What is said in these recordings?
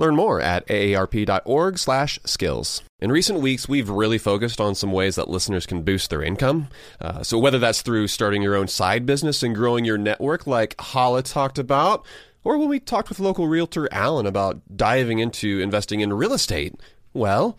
Learn more at aarp.org/skills. In recent weeks, we've really focused on some ways that listeners can boost their income. Uh, so whether that's through starting your own side business and growing your network, like Hala talked about, or when we talked with local realtor Alan about diving into investing in real estate, well.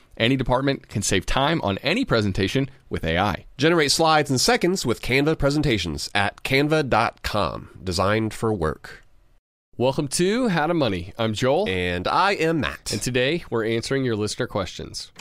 Any department can save time on any presentation with AI. Generate slides in seconds with Canva presentations at canva.com, designed for work. Welcome to How to Money. I'm Joel. And I am Matt. And today we're answering your listener questions.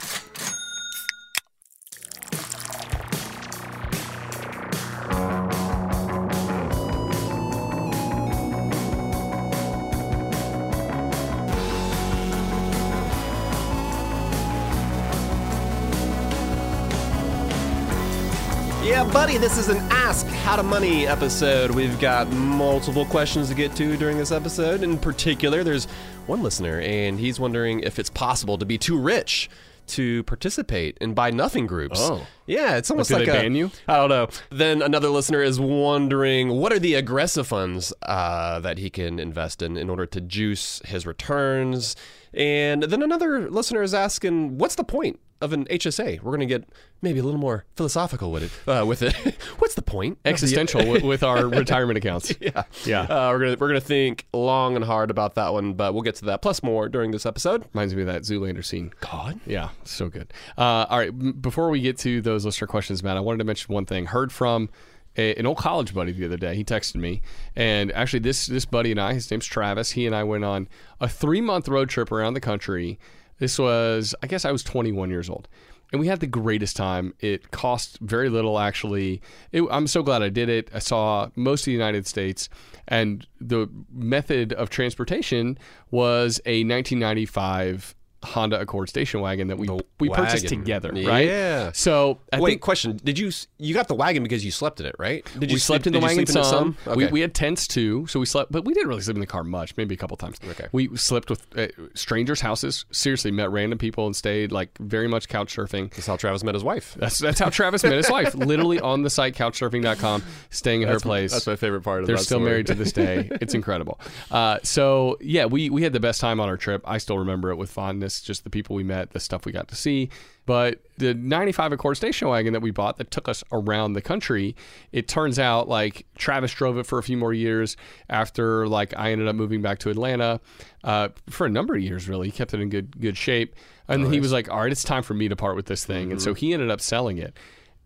Buddy, this is an Ask How to Money episode. We've got multiple questions to get to during this episode. In particular, there's one listener, and he's wondering if it's possible to be too rich to participate in buy nothing groups. Oh. Yeah, it's almost like they a, ban you? I don't know. Then another listener is wondering what are the aggressive funds uh, that he can invest in in order to juice his returns. And then another listener is asking, what's the point of an HSA? We're going to get maybe a little more philosophical with it. Uh, with it, what's the point? the- Existential with, with our retirement accounts. yeah, Yeah. Uh, we're gonna we're gonna think long and hard about that one, but we'll get to that plus more during this episode. Reminds me of that Zoolander scene. God. Yeah, so good. Uh, all right, m- before we get to those listener questions, Matt, I wanted to mention one thing. Heard from a, an old college buddy the other day. He texted me, and actually, this this buddy and I, his name's Travis. He and I went on a three month road trip around the country. This was, I guess, I was 21 years old. And we had the greatest time. It cost very little, actually. It, I'm so glad I did it. I saw most of the United States, and the method of transportation was a 1995 Honda Accord station wagon that we we purchased wagon. together, right? Yeah. So I Wait, think question: Did you you got the wagon because you slept in it, right? Did you we slept in the wagon sleep in it some. We, Okay. we had tents too, so we slept, but we didn't really sleep in the car much, maybe a couple times. Okay. We slept with uh, strangers' houses. Seriously, met random people and stayed like very much couch surfing. That's how Travis met his wife. That's that's how Travis met his wife. Literally on the site couchsurfing.com, staying at her place. That's my favorite part of They're still story. married to this day. It's incredible. Uh, so yeah, we we had the best time on our trip. I still remember it with fondness. Just the people we met, the stuff we got to see. But the 95 Accord station wagon that we bought that took us around the country, it turns out like Travis drove it for a few more years after like I ended up moving back to Atlanta uh, for a number of years. Really, he kept it in good good shape. And then he was like, "All right, it's time for me to part with this thing." And so he ended up selling it.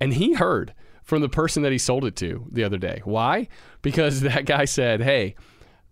And he heard from the person that he sold it to the other day. Why? Because that guy said, "Hey,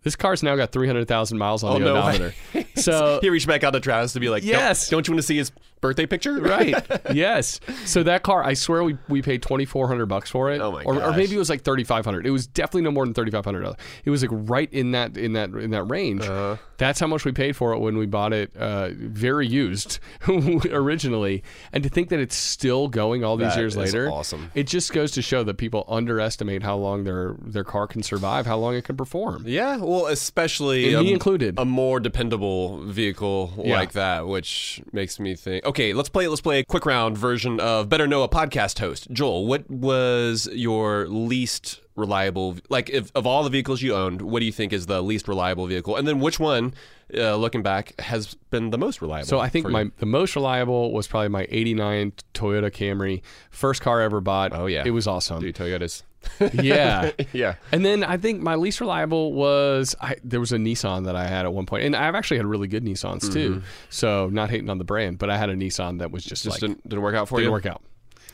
this car's now got 300,000 miles on Oh, the no way. odometer." So he reached back out to Travis to be like, "Don't- Yes. don't, you want to see his birthday picture?" right. yes. So that car, I swear we, we paid 2400 bucks for it. Oh my or, or maybe it was like 3500. It was definitely no more than 3500. It was like right in that in that in that range. Uh-huh. That's how much we paid for it when we bought it uh, very used originally. And to think that it's still going all these That years later. awesome. It just goes to show that people underestimate how long their their car can survive, how long it can perform. Yeah, well, especially And a, included. a more dependable vehicle Yeah. like that, which makes me think. Okay, let's play. Let's play a quick round version of Better Know a podcast host. Joel, what was your least reliable? Like, if, of all the vehicles you owned, what do you think is the least reliable vehicle? And then which one, uh, looking back, has been the most reliable? So I think my the most reliable was probably my '89 Toyota Camry, first car I ever bought. Oh, yeah. it was awesome. Dude, Toyotas. Yeah. yeah. And then I think my least reliable was I, there was a Nissan that I had at one point, and I've actually had really good Nissans too. So not hating on the brand, but I had a Nissan that was just, Mm-hmm. Just like didn't, didn't work out for didn't you. work out.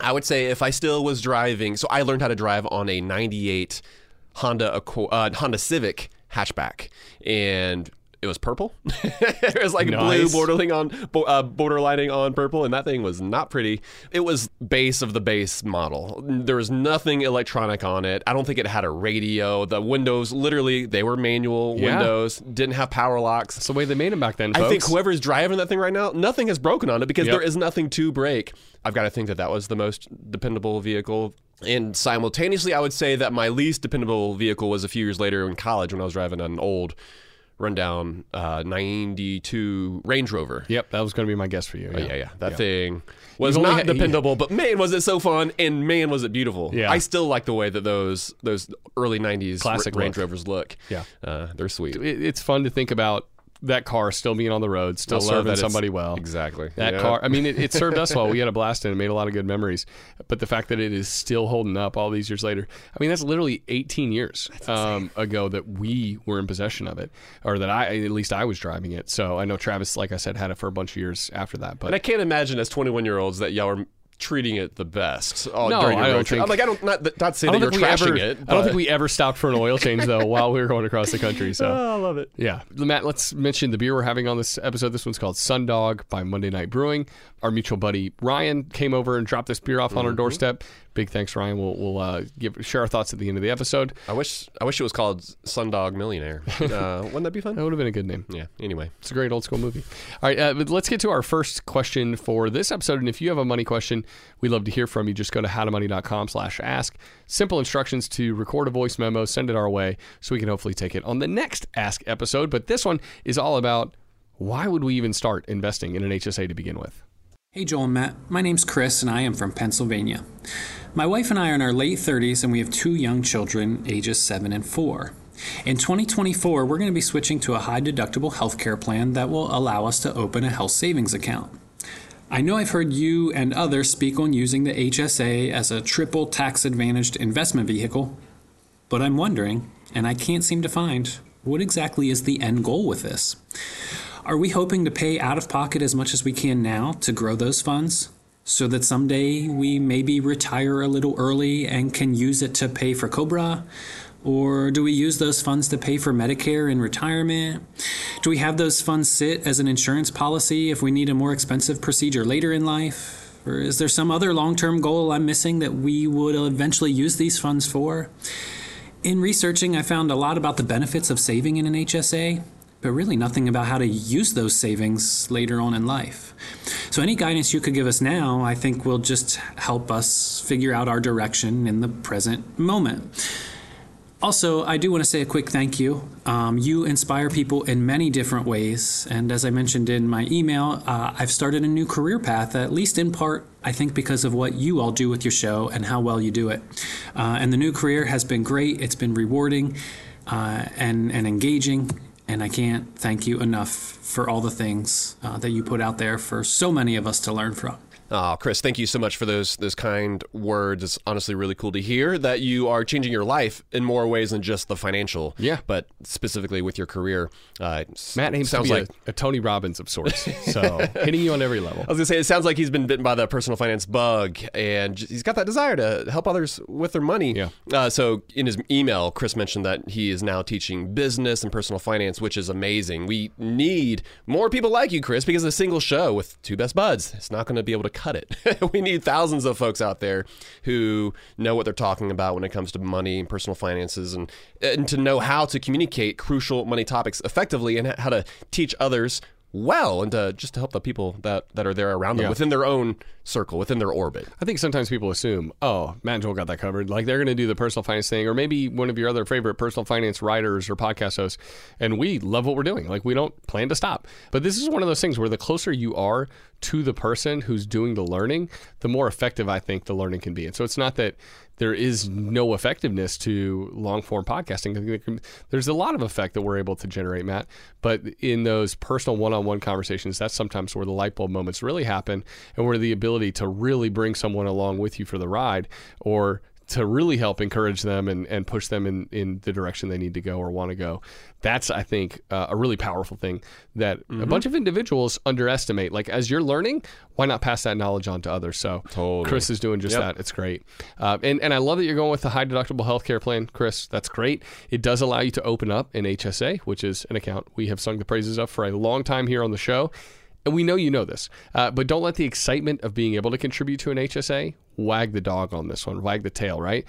I would say if I still was driving, so I learned how to drive on a '98 Honda uh, Honda Civic hatchback, and it was purple. it was like blue bordering on uh, borderlining on purple, and that thing was not pretty. It was base of the base model. There was nothing electronic on it. I don't think it had a radio. The windows, literally, they were manual Yeah. windows. Didn't have power locks. That's the way they made them back then. I think folks. whoever's driving that thing right now, nothing has broken on it because Yep. there is nothing to break. I've got to think that that was the most dependable vehicle. And simultaneously, I would say that my least dependable vehicle was a few years later in college when I was driving an old rundown uh, 92 Range Rover. Yep, that was going to be my guess for you. Yeah, yeah. yeah. That thing was You've not had- dependable, but man, was it so fun and man, was it beautiful. Yeah. I still like the way that those those early 90s Classic Range look. Rovers look. Yeah. Uh, they're sweet. It, it's fun to think about that car still being on the road, still love serving somebody well. Exactly. That Yeah. car, I mean, it, it served us well. We had a blast in it, made a lot of good memories. But the fact that it is still holding up all these years later, I mean, that's literally 18 years um, ago that we were in possession of it, or that I, at least I was driving it. So I know Travis, like I said, had it for a bunch of years after that. And But I can't imagine as 21 year olds that y'all are treating it the best. all No, I don't think- like I don't not not say that you're trashing ever, it. I don't think we ever stopped for an oil change though while we were going across the country. So Oh, I love it. Yeah. Matt, let's mention the beer we're having on this episode. This one's called Sundog by Monday Night Brewing. Our mutual buddy Ryan came over and dropped this beer off on our mm-hmm. doorstep. Big thanks, Ryan. We'll, we'll uh, give share our thoughts at the end of the episode. I wish I wish it was called Sundog Millionaire. Uh, wouldn't that be fun? That would have been a good name. Yeah. Anyway, It's a great old school movie. All right, uh, but let's get to our first question for this episode. And if you have a money question, we'd love to hear from you. Just go to howtomoney.com slash ask. Simple instructions to record a voice memo, send it our way, so we can hopefully take it on the next Ask episode. But this one is all about why would we even start investing in an HSA to begin with? Hey Joel and Matt, my name's Chris and I am from Pennsylvania. My wife and I are in our late 30s and we have two young children, ages 7 and 4. In 2024, we're going to be switching to a high deductible healthcare plan that will allow us to open a health savings account. I know I've heard you and others speak on using the HSA as a triple tax advantaged investment vehicle, but I'm wondering, and I can't seem to find, what exactly is the end goal with this? Are we hoping to pay out of pocket as much as we can now to grow those funds so that someday we maybe retire a little early and can use it to pay for Cobra? Or do we use those funds to pay for Medicare in retirement? Do we have those funds sit as an insurance policy if we need a more expensive procedure later in life? Or is there some other long term goal I'm missing that we would eventually use these funds for? In researching, I found a lot about the benefits of saving in an HSA, but really nothing about how to use those savings later on in life. So, any guidance you could give us now, I think will just help us figure out our direction in the present moment. Also, I do want to say a quick thank you. Um, you inspire people in many different ways. And as I mentioned in my email, uh, I've started a new career path, at least in part, I think, because of what you all do with your show and how well you do it. Uh, and the new career has been great, it's been rewarding uh, and, and engaging. And I can't thank you enough for all the things uh, that you put out there for so many of us to learn from. Oh, Chris, thank you so much for those those kind words. It's honestly really cool to hear that you are changing your life in more ways than just the financial. Yeah. but specifically with your career. Uh, Matt to sounds like a, a Tony Robbins of sorts. So hitting you on every level. I was gonna say, it sounds like he's been bitten by the personal finance bug, and he's got that desire to help others with their money. Yeah. Uh, so in his email, Chris mentioned that he is now teaching business and personal finance, which is amazing. We need more people like you, Chris, because a single show with two best buds, it's not going to be able to cut it. we need thousands of folks out there who know what they're talking about when it comes to money and personal finances, and and to know how to communicate crucial money topics effectively and how to teach others well and to just to help the people that, that are there around them Yeah. within their own circle, within their orbit. I think sometimes people assume, oh, Matt and Joel got that covered. Like they're going to do the personal finance thing, or maybe one of your other favorite personal finance writers or podcast hosts. And we love what we're doing. Like we don't plan to stop. But this is one of those things where the closer you are to the person who's doing the learning, the more effective I think the learning can be. And so it's not that there is no effectiveness to long form podcasting. There's a lot of effect that we're able to generate, Matt. But in those personal one on one conversations, that's sometimes where the light bulb moments really happen and where the ability to really bring someone along with you for the ride or to really help encourage them and, and push them in, in the direction they need to go or want to go. That's, I think, uh, a really powerful thing that mm-hmm. a bunch of individuals underestimate. Like, as you're learning, why not pass that knowledge on to others? So, totally. Chris is doing just yep. that. It's great. Uh, and, and I love that you're going with the high deductible healthcare plan, Chris. That's great. It does allow you to open up an HSA, which is an account we have sung the praises of for a long time here on the show. And we know you know this, uh, but don't let the excitement of being able to contribute to an HSA wag the dog on this one, wag the tail, right?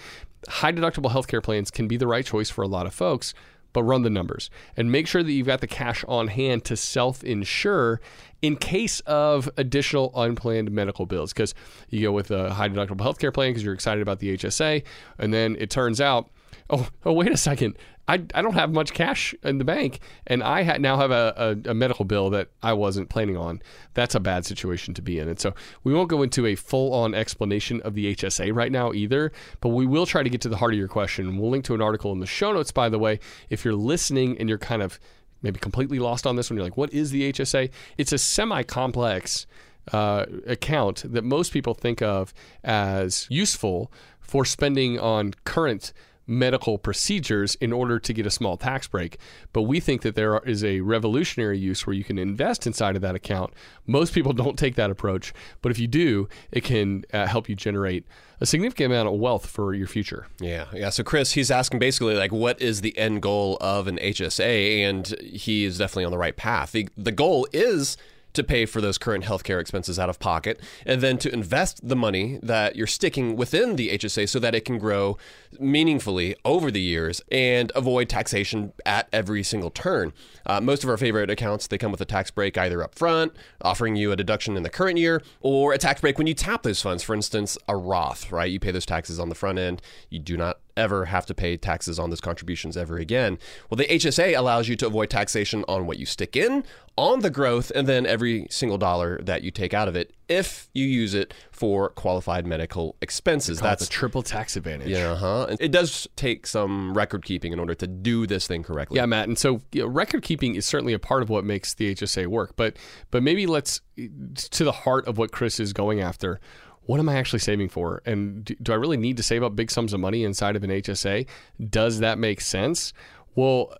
High deductible healthcare plans can be the right choice for a lot of folks, but run the numbers and make sure that you've got the cash on hand to self insure in case of additional unplanned medical bills. Because you go with a high deductible healthcare plan because you're excited about the HSA, and then it turns out, oh, oh, wait a second, I, I don't have much cash in the bank, and I ha- now have a, a, a, medical bill that I wasn't planning on. That's a bad situation to be in. And so we won't go into a full on explanation of the HSA right now either, but we will try to get to the heart of your question. We'll link to an article in the show notes, by the way, if you're listening and you're kind of maybe completely lost on this one. You're like, what is the HSA? It's a semi complex uh, account that most people think of as useful for spending on current medical procedures in order to get a small tax break. But we think that there is a revolutionary use where you can invest inside of that account. Most people don't take that approach, but if you do, it can uh, help you generate a significant amount of wealth for your future. Yeah, yeah. So Chris, he's asking basically like, what is the end goal of an HSA? And he is definitely on the right path. The, the goal is to pay for those current healthcare expenses out of pocket, and then to invest the money that you're sticking within the HSA so that it can grow meaningfully over the years and avoid taxation at every single turn. Uh, most of our favorite accounts they come with a tax break either up front, offering you a deduction in the current year, or a tax break when you tap those funds. For instance, a Roth, right? You pay those taxes on the front end. You do not ever have to pay taxes on those contributions ever again. Well, the HSA allows you to avoid taxation on what you stick in, on the growth, and then every single dollar that you take out of it if you use it for qualified medical expenses. That's a triple tax advantage. Yeah, huh? It does take some record keeping in order to do this thing correctly. Yeah, Matt. And so you know, record keeping is certainly a part of what makes the HSA work. But but maybe let's to the heart of what Chris is going after what am I actually saving for? And do, do, I really need to save up big sums of money inside of an HSA? Does that make sense? Well,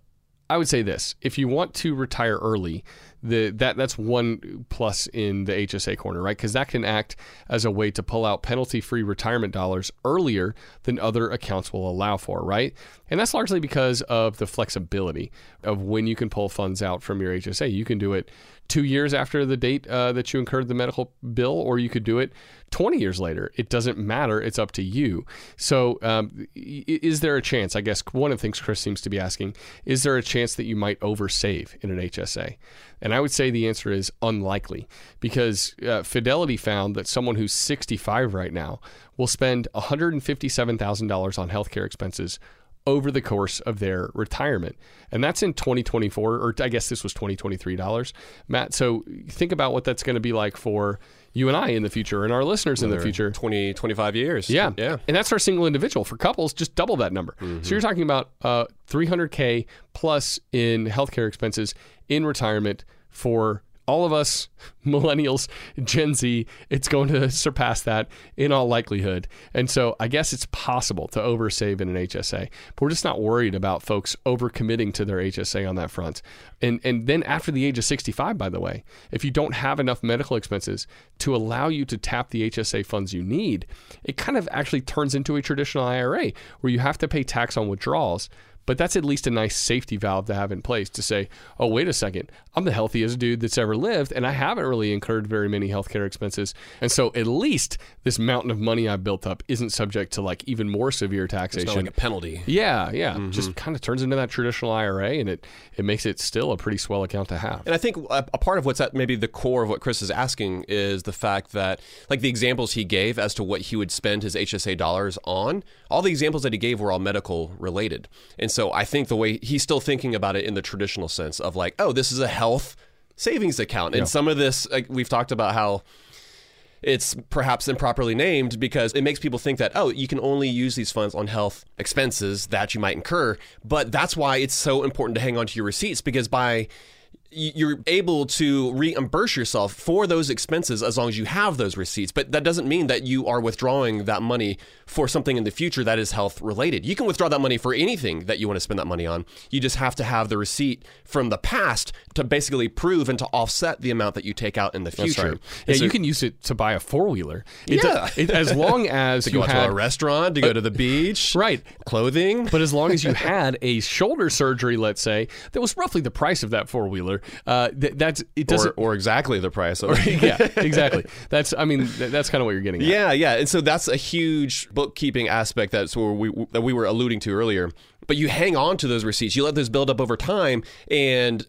I would say this if you want to retire early, the that that's one plus in the HSA corner, right? Because that can act as a way to pull out penalty-free retirement dollars earlier than other accounts will allow for, right? And that's largely because of the flexibility of when you can pull funds out from your HSA. You can do it two years after the date uh, that you incurred the medical bill, or you could do it 20 years later. It doesn't matter. It's up to you. So, um, is there a chance? I guess one of the things Chris seems to be asking is there a chance that you might oversave in an HSA? And I would say the answer is unlikely because uh, Fidelity found that someone who's 65 right now will spend $157,000 on healthcare expenses over the course of their retirement. And that's in 2024, or I guess this was 2023 dollars, Matt. So think about what that's going to be like for you and I in the future and our listeners Another in the future. 20, 25 years. Yeah. Yeah. And that's our single individual. For couples, just double that number. Mm-hmm. So you're talking about uh, 300K plus in healthcare expenses in retirement for all of us millennials, Gen Z, it's going to surpass that in all likelihood. And so I guess it's possible to oversave in an HSA, but we're just not worried about folks overcommitting to their HSA on that front. And and then after the age of 65, by the way, if you don't have enough medical expenses to allow you to tap the HSA funds you need, it kind of actually turns into a traditional IRA where you have to pay tax on withdrawals but that's at least a nice safety valve to have in place to say, oh, wait a second, I'm the healthiest dude that's ever lived, and I haven't really incurred very many healthcare expenses. And so at least this mountain of money I've built up isn't subject to like even more severe taxation. It's like a penalty. Yeah, yeah. Mm-hmm. Just kind of turns into that traditional IRA, and it, it makes it still a pretty swell account to have. And I think a, a part of what's at maybe the core of what Chris is asking is the fact that, like the examples he gave as to what he would spend his HSA dollars on, all the examples that he gave were all medical related. And so I think the way he's still thinking about it in the traditional sense of like, oh, this is a health savings account. And some of this, like, we've talked about how it's perhaps improperly named because it makes people think that oh you can only use these funds on health expenses that you might incur but that's why it's so important to hang on to your receipts because by you're able to reimburse yourself for those expenses as long as you have those receipts. But that doesn't mean that you are withdrawing that money for something in the future that is health related. You can withdraw that money for anything that you want to spend that money on. You just have to have the receipt from the past to basically prove and to offset the amount that you take out in the future. Right. Yeah, so, you can use it to buy a four wheeler. Yeah. as long as to you go had to a restaurant, to go to the beach, right. clothing. But as long as you had a shoulder surgery, let's say, that was roughly the price of that four wheeler, uh, th- that's it doesn't. or, or exactly the price of it. yeah, exactly. That's I mean th- that's kind of what you're getting. At. Yeah, yeah, and so that's a huge bookkeeping aspect that's where we that we were alluding to earlier. But you hang on to those receipts, you let those build up over time, and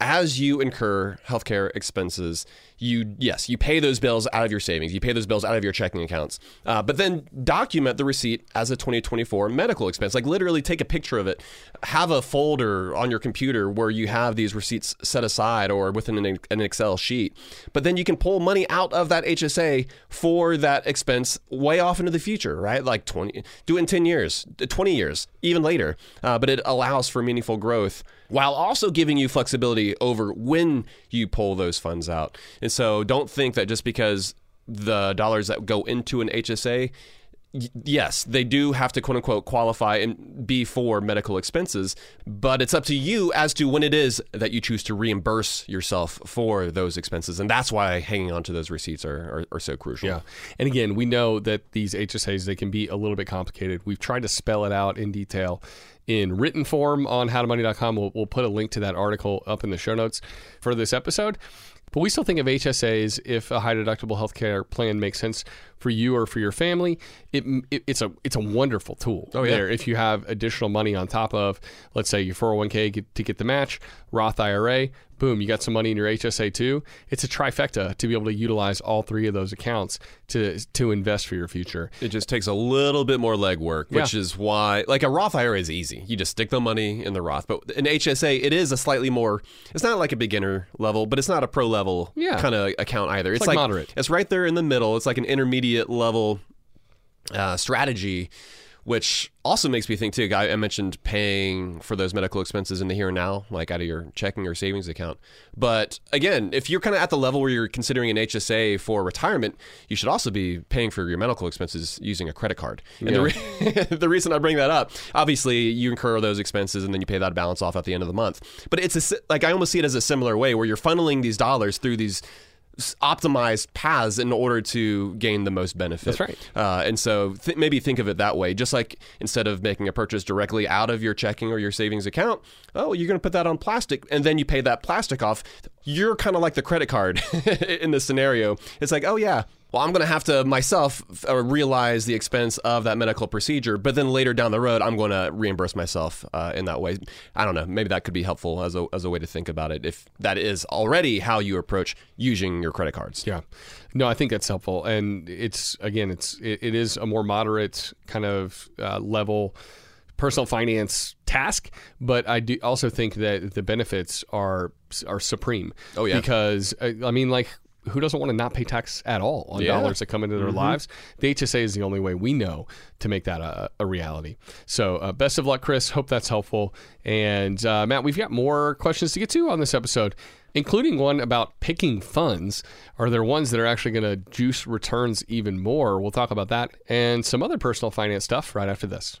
as you incur healthcare expenses, you yes, you pay those bills out of your savings, you pay those bills out of your checking accounts, uh, but then document the receipt as a 2024 medical expense. Like literally, take a picture of it, have a folder on your computer where you have these receipts set aside or within an, an Excel sheet. But then you can pull money out of that HSA for that expense way off into the future, right? Like 20, do it in 10 years, 20 years, even later. Uh, but it allows for meaningful growth while also giving you flexibility over when you pull those funds out. And so don't think that just because the dollars that go into an HSA yes, they do have to quote unquote qualify and be for medical expenses, but it's up to you as to when it is that you choose to reimburse yourself for those expenses. And that's why hanging on to those receipts are, are, are so crucial. Yeah. And again, we know that these HSAs, they can be a little bit complicated. We've tried to spell it out in detail in written form on howtomoney.com. We'll, we'll put a link to that article up in the show notes for this episode. But we still think of HSAs if a high deductible healthcare plan makes sense for you or for your family. It, it, it's a it's a wonderful tool. Oh, yeah. There, if you have additional money on top of, let's say your 401k get, to get the match, Roth IRA, boom, you got some money in your HSA too. It's a trifecta to be able to utilize all three of those accounts to to invest for your future. It just takes a little bit more legwork, which Yeah. is why, like a Roth IRA is easy. You just stick the money in the Roth. But an HSA, it is a slightly more, it's not like a beginner level, but it's not a pro level Yeah. kind of account either. It's, like moderate. It's right there in the middle. It's like an intermediate level uh, strategy, which also makes me think too. I, I mentioned paying for those medical expenses in the here and now, like out of your checking or savings account. But again, if you're kind of at the level where you're considering an HSA for retirement, you should also be paying for your medical expenses using a credit card. And the, re- the reason I bring that up, obviously, you incur those expenses and then you pay that balance off at the end of the month. But it's a, like I almost see it as a similar way where you're funneling these dollars through these optimized paths in order to gain the most benefit. That's right. Uh, and so th- maybe think of it that way. Just like instead of making a purchase directly out of your checking or your savings account, oh, you're going to put that on plastic and then you pay that plastic off. You're kind of like the credit card in this scenario. It's like, oh, yeah. Well, I'm going to have to myself uh, realize the expense of that medical procedure, but then later down the road, I'm going to reimburse myself uh, in that way. I don't know. Maybe that could be helpful as a, as a way to think about it if that is already how you approach using your credit cards. Yeah, no, I think that's helpful, and it's again, it's it, it is a more moderate kind of uh, level personal finance task, but I do also think that the benefits are are supreme. Oh, yeah. because uh, I mean, like. Who doesn't want to not pay tax at all on Yeah. dollars that come into their lives? The HSA is the only way we know to make that a, a reality. So, uh, best of luck, Chris. Hope that's helpful. And uh, Matt, we've got more questions to get to on this episode including one about picking funds. Are there ones that are actually going to juice returns even more? We'll talk about that and some other personal finance stuff right after this.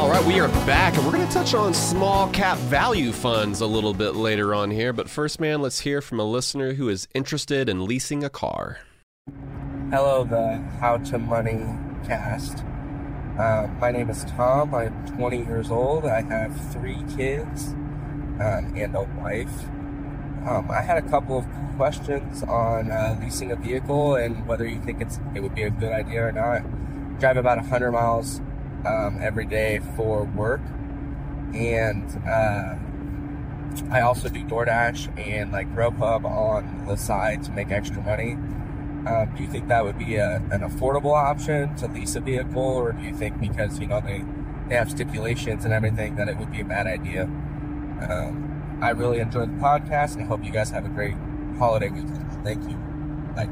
All right, we are back, and we're going to touch on small cap value funds a little bit later on here. But first, man, let's hear from a listener who is interested in leasing a car. Hello, the How to Money cast. Uh, my name is Tom. I'm 20 years old. I have three kids um, and a wife. Um, I had a couple of questions on uh, leasing a vehicle and whether you think it's it would be a good idea or not. Drive about 100 miles um, every day for work, and uh, I also do DoorDash and like Grubhub on the side to make extra money. Um, do you think that would be a, an affordable option to lease a vehicle, or do you think because you know they they have stipulations and everything that it would be a bad idea? Um, I really enjoyed the podcast, and I hope you guys have a great holiday weekend. Thank you. Bye.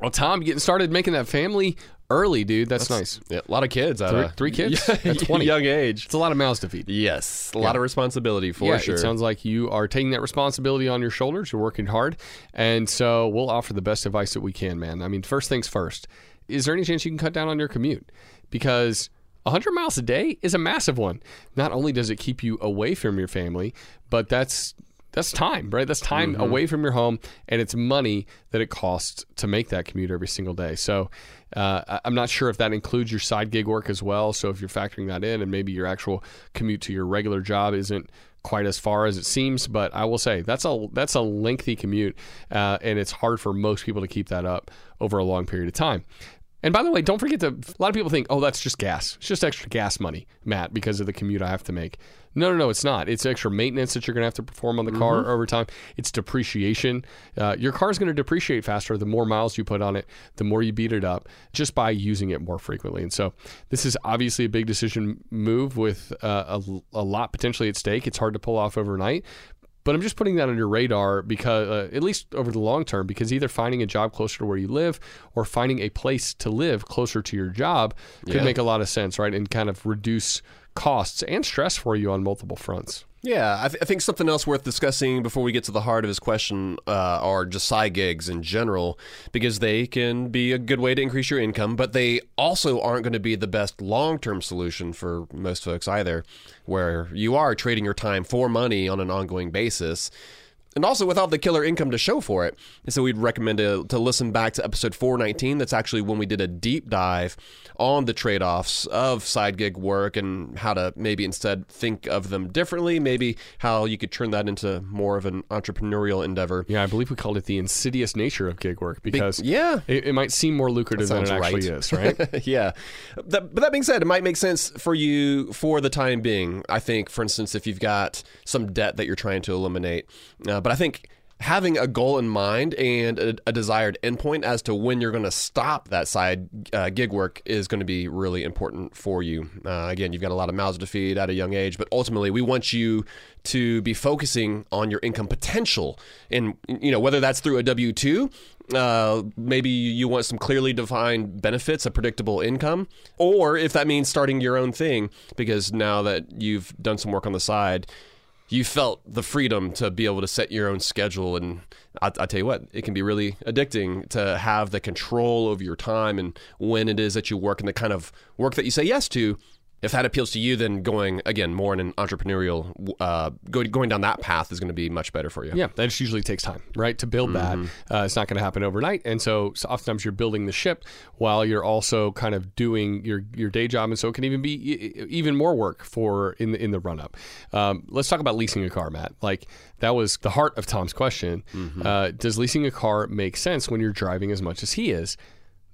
Well, Tom, getting started making that family early, dude. That's, nice. Yeah, a lot of kids. At Three- a, three kids? At 20. young age. It's a lot of mouths to feed. Yes, a Yeah. lot of responsibility for yeah, sure. it sounds like you are taking that responsibility on your shoulders. You're working hard. And so we'll offer the best advice that we can, man. I mean, first things first, is there any chance you can cut down on your commute? Because 100 miles a day is a massive one. Not only does it keep you away from your family, but that's that's time, right? That's time away from your home, and it's money that it costs to make that commute every single day. So, uh, I'm not sure if that includes your side gig work as well. So, if you're factoring that in, and maybe your actual commute to your regular job isn't quite as far as it seems, but I will say that's a that's a lengthy commute, uh, and it's hard for most people to keep that up over a long period of time. And by the way, don't forget to. A lot of people think, oh, that's just gas. It's just extra gas money, Matt, because of the commute I have to make. No, no, no, it's not. It's extra maintenance that you're going to have to perform on the car over time. It's depreciation. Uh, your car is going to depreciate faster the more miles you put on it, the more you beat it up just by using it more frequently. And so, this is obviously a big decision move with uh, a, a lot potentially at stake. It's hard to pull off overnight. But I'm just putting that on your radar because, uh, at least over the long term, because either finding a job closer to where you live or finding a place to live closer to your job could Yeah. make a lot of sense, right? And kind of reduce costs and stress for you on multiple fronts. Yeah, I, th- I think something else worth discussing before we get to the heart of his question uh, are just side gigs in general, because they can be a good way to increase your income, but they also aren't going to be the best long term solution for most folks either, where you are trading your time for money on an ongoing basis. And also without the killer income to show for it. And so we'd recommend to, to listen back to episode 419. That's actually when we did a deep dive on the trade offs of side gig work and how to maybe instead think of them differently, maybe how you could turn that into more of an entrepreneurial endeavor. Yeah, I believe we called it the insidious nature of gig work because yeah. it, it might seem more lucrative than it sounds actually right. is, right? yeah. That, but that being said, it might make sense for you for the time being. I think, for instance, if you've got some debt that you're trying to eliminate. Uh, but I think having a goal in mind and a, a desired endpoint as to when you're going to stop that side uh, gig work is going to be really important for you. Uh, again, you've got a lot of mouths to feed at a young age, but ultimately, we want you to be focusing on your income potential, and you know whether that's through a W two uh, maybe you want some clearly defined benefits, a predictable income, or if that means starting your own thing, because now that you've done some work on the side, you felt the freedom to be able to set your own schedule. And I, I tell you what, it can be really addicting to have the control over your time and when it is that you work and the kind of work that you say yes to if that appeals to you, then going again more in an entrepreneurial, uh, go, going down that path is going to be much better for you. Yeah, that just usually takes time, right? To build Mm-hmm. that, uh, it's not going to happen overnight, and so, so oftentimes you're building the ship while you're also kind of doing your your day job, and so it can even be e- even more work for in the in the run up. Um, let's talk about leasing a car, Matt. Like that was the heart of Tom's question. Mm-hmm. Uh, does leasing a car make sense when you're driving as much as he is?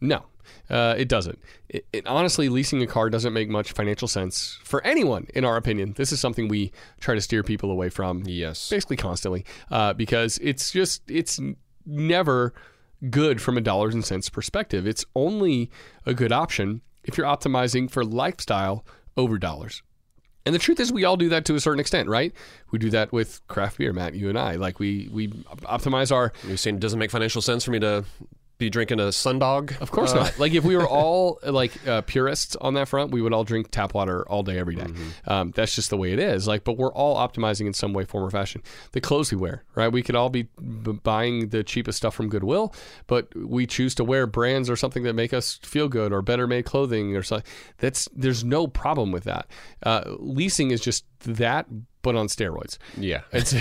No, uh, it doesn't. It, it, honestly, leasing a car doesn't make much financial sense for anyone, in our opinion. This is something we try to steer people away from. Yes. basically constantly, uh, because it's just it's never good from a dollars and cents perspective. It's only a good option if you're optimizing for lifestyle over dollars. And the truth is, we all do that to a certain extent, right? We do that with craft beer, Matt. You and I, like we we optimize our You're saying it doesn't make financial sense for me to be drinking a Sundog? Of course not. Like if we were all like uh, purists on that front, we would all drink tap water all day, every day. Um, that's just the way it is. Like, but we're all optimizing in some way, form, or fashion. The clothes we wear, right? We could all be b- buying the cheapest stuff from Goodwill, but we choose to wear brands or something that make us feel good, or better made clothing, or something. That's there's no problem with that. Uh, leasing is just that, but on steroids. Yeah. And so,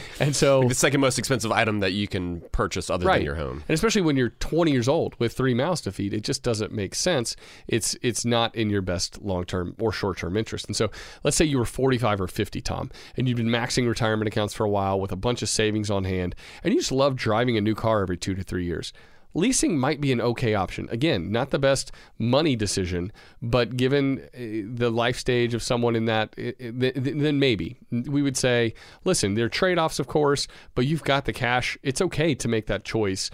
and so the second most expensive item that you can purchase other than your home. and especially when you're 20 years old with three mouths to feed, it just doesn't make sense. It's it's not in your best long term or short term interest. And so, let's say you were 45 or 50, Tom, and you've been maxing retirement accounts for a while with a bunch of savings on hand, and you just love driving a new car every two to three years. Leasing might be an okay option. Again, not the best money decision, but given uh, the life stage of someone in that, th- th- then maybe we would say, listen, there are trade offs, of course, but you've got the cash. It's okay to make that choice.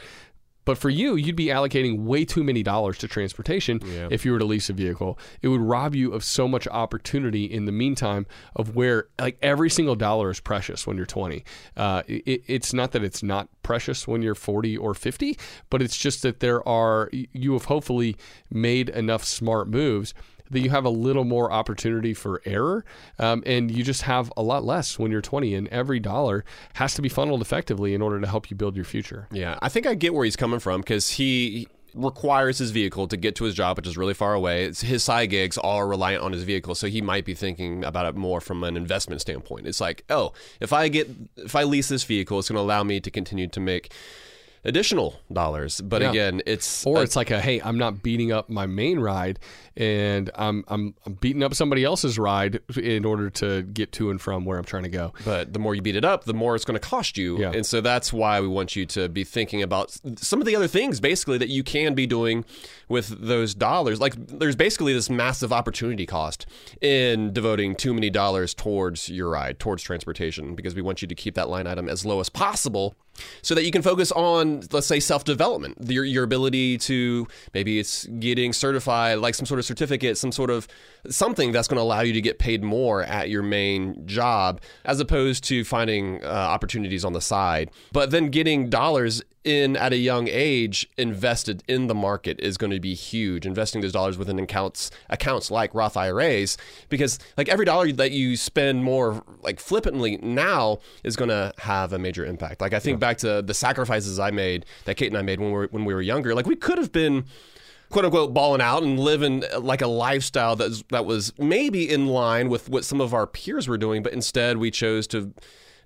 But for you, you'd be allocating way too many dollars to transportation if you were to lease a vehicle. It would rob you of so much opportunity in the meantime of where like every single dollar is precious when you're 20. Uh, it, it's not that it's not precious when you're 40 or 50, but it's just that there are you have hopefully made enough smart moves that you have a little more opportunity for error, um, and you just have a lot less when you're 20. And every dollar has to be funneled effectively in order to help you build your future. Yeah, I think I get where he's coming from because he requires his vehicle to get to his job, which is really far away. It's, his side gigs are reliant on his vehicle, so he might be thinking about it more from an investment standpoint. It's like, oh, if I get if I lease this vehicle, it's going to allow me to continue to make additional dollars. But Yeah. again, it's Or a- it's like a hey, I'm not beating up my main ride, and I'm I'm, I'm beating up somebody else's ride in order to get to and from where I'm trying to go. But the more you beat it up, the more it's going to cost you. Yeah. And so that's why we want you to be thinking about some of the other things, basically, that you can be doing with those dollars. Like, there's basically this massive opportunity cost in devoting too many dollars towards your ride, towards transportation, because we want you to keep that line item as low as possible so that you can focus on, let's say, self development, your, your ability to maybe it's getting certified, like some sort of certificate, some sort of something that's going to allow you to get paid more at your main job, as opposed to finding uh, opportunities on the side. But then getting dollars in at a young age invested in the market is going to be huge. Investing those dollars within accounts accounts like Roth IRAs, because like every dollar that you spend more like flippantly now is going to have a major impact. Like I think back to the sacrifices I made that Kate and I made when we were when we were younger. Like we could have been quote unquote balling out and living uh, like a lifestyle that that was maybe in line with what some of our peers were doing, but instead we chose to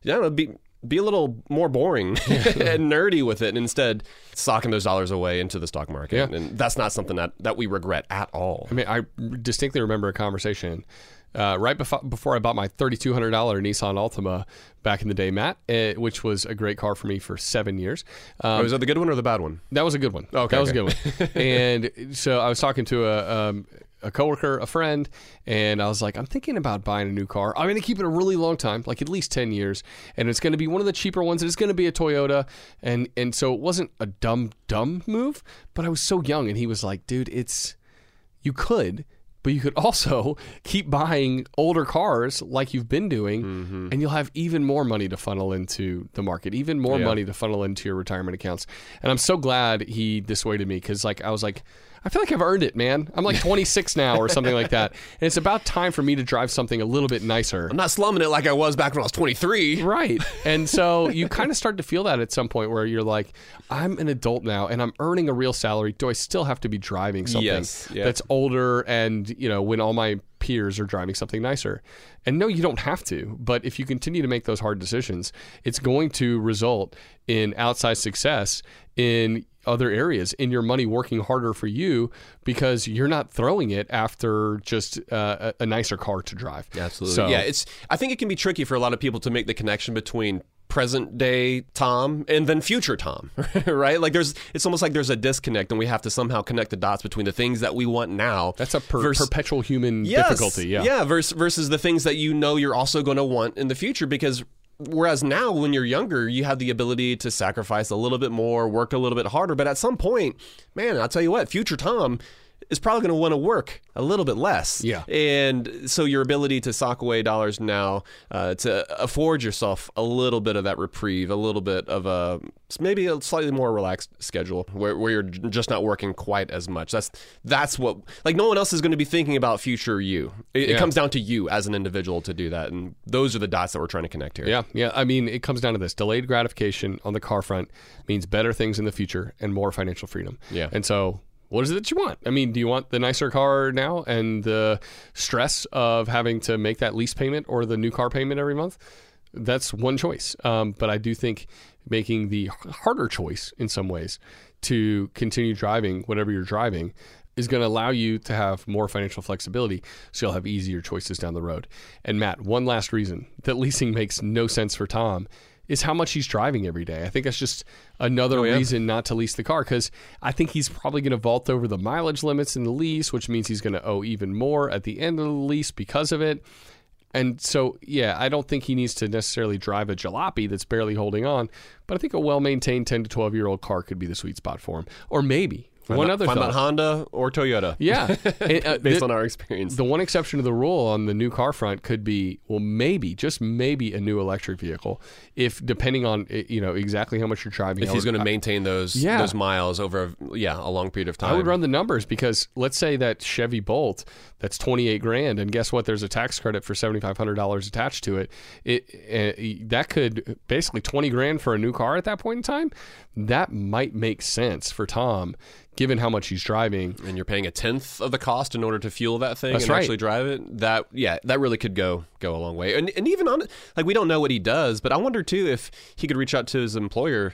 don't know, be be a little more boring and nerdy with it and instead socking those dollars away into the stock market. Yeah. And that's not something that, that we regret at all. I mean, I distinctly remember a conversation uh, right before before I bought my thirty two hundred dollar Nissan Altima back in the day, Matt, uh, which was a great car for me for seven years. Um, Oh, is that the good one or the bad one? That was a good one. Okay, that was okay. a good one. and so I was talking to a, um, a coworker, a friend, and I was like, I'm thinking about buying a new car. I'm going to keep it a really long time, like at least 10 years, and it's going to be one of the cheaper ones. It's going to be a Toyota, and and so it wasn't a dumb dumb move, but I was so young, and he was like, dude, it's you could. But you could also keep buying older cars like you've been doing, Mm-hmm. and you'll have even more money to funnel into the market, even more Yeah. money to funnel into your retirement accounts. And I'm so glad he dissuaded me because, like, I was like, I feel like I've earned it, man. I'm like 26 now or something like that, and it's about time for me to drive something a little bit nicer. I'm not slumming it like I was back when I was 23. Right. And so you kind of start to feel that at some point where you're like, I'm an adult now and I'm earning a real salary. Do I still have to be driving something Yes, yeah. that's older and, you know, when all my peers are driving something nicer? And no, you don't have to. But if you continue to make those hard decisions, it's going to result in outsized success in other areas in your money working harder for you because you're not throwing it after just uh, a, a nicer car to drive. Absolutely. So, yeah, it's. I think it can be tricky for a lot of people to make the connection between present day Tom and then future Tom, right? Like there's, it's almost like there's a disconnect, and we have to somehow connect the dots between the things that we want now. that's a per- vers- perpetual human Yes. difficulty. Yeah. yeah. Versus, versus the things that you know you're also going to want in the future, because whereas now when you're younger, you have the ability to sacrifice a little bit more, work a little bit harder, but at some point, man, I'll tell you what, future Tom is probably going to want to work a little bit less. Yeah. And so your ability to sock away dollars now uh, to afford yourself a little bit of that reprieve, a little bit of a maybe a slightly more relaxed schedule where, where you're just not working quite as much. That's that's what like no one else is going to be thinking about future you. It, it comes down to you as an individual to do that, and those are the dots that we're trying to connect here. Yeah, yeah. I mean, it comes down to this: delayed gratification on the car front means better things in the future and more financial freedom. Yeah. And so, what is it that you want? I mean, do you want the nicer car now and the stress of having to make that lease payment or the new car payment every month? That's one choice. Um, but I do think making the harder choice in some ways to continue driving whatever you're driving is going to allow you to have more financial flexibility so you'll have easier choices down the road. And Matt, one last reason that leasing makes no sense for Tom is how much he's driving every day. I think that's just another oh, yeah? reason not to lease the car because I think he's probably going to vault over the mileage limits in the lease, which means he's going to owe even more at the end of the lease because of it. And so, yeah, I don't think he needs to necessarily drive a jalopy that's barely holding on, but I think a well maintained 10 to 12 year old car could be the sweet spot for him. Or maybe one other Find thought. out Honda or Toyota. Yeah. And, uh, based the- on our experience. the one exception to the rule on the new car front could be, well, maybe just maybe a new electric vehicle, if depending on eh, you know exactly how much you're driving. if I he's going to maintain those Yeah. those miles over yeah a long period of time. I would run the numbers because let's say that Chevy Bolt that's 28 grand and guess what there's a tax credit for $7500 attached to it it uh, that could basically 20 grand for a new car at that point in time that might make sense for Tom given how much he's driving. And you're paying a tenth of the cost in order to fuel that thing That's and right. actually drive it? That yeah that really could go go a long way. And, and even on like we don't know what he does but i wonder too if he could reach out to his employer.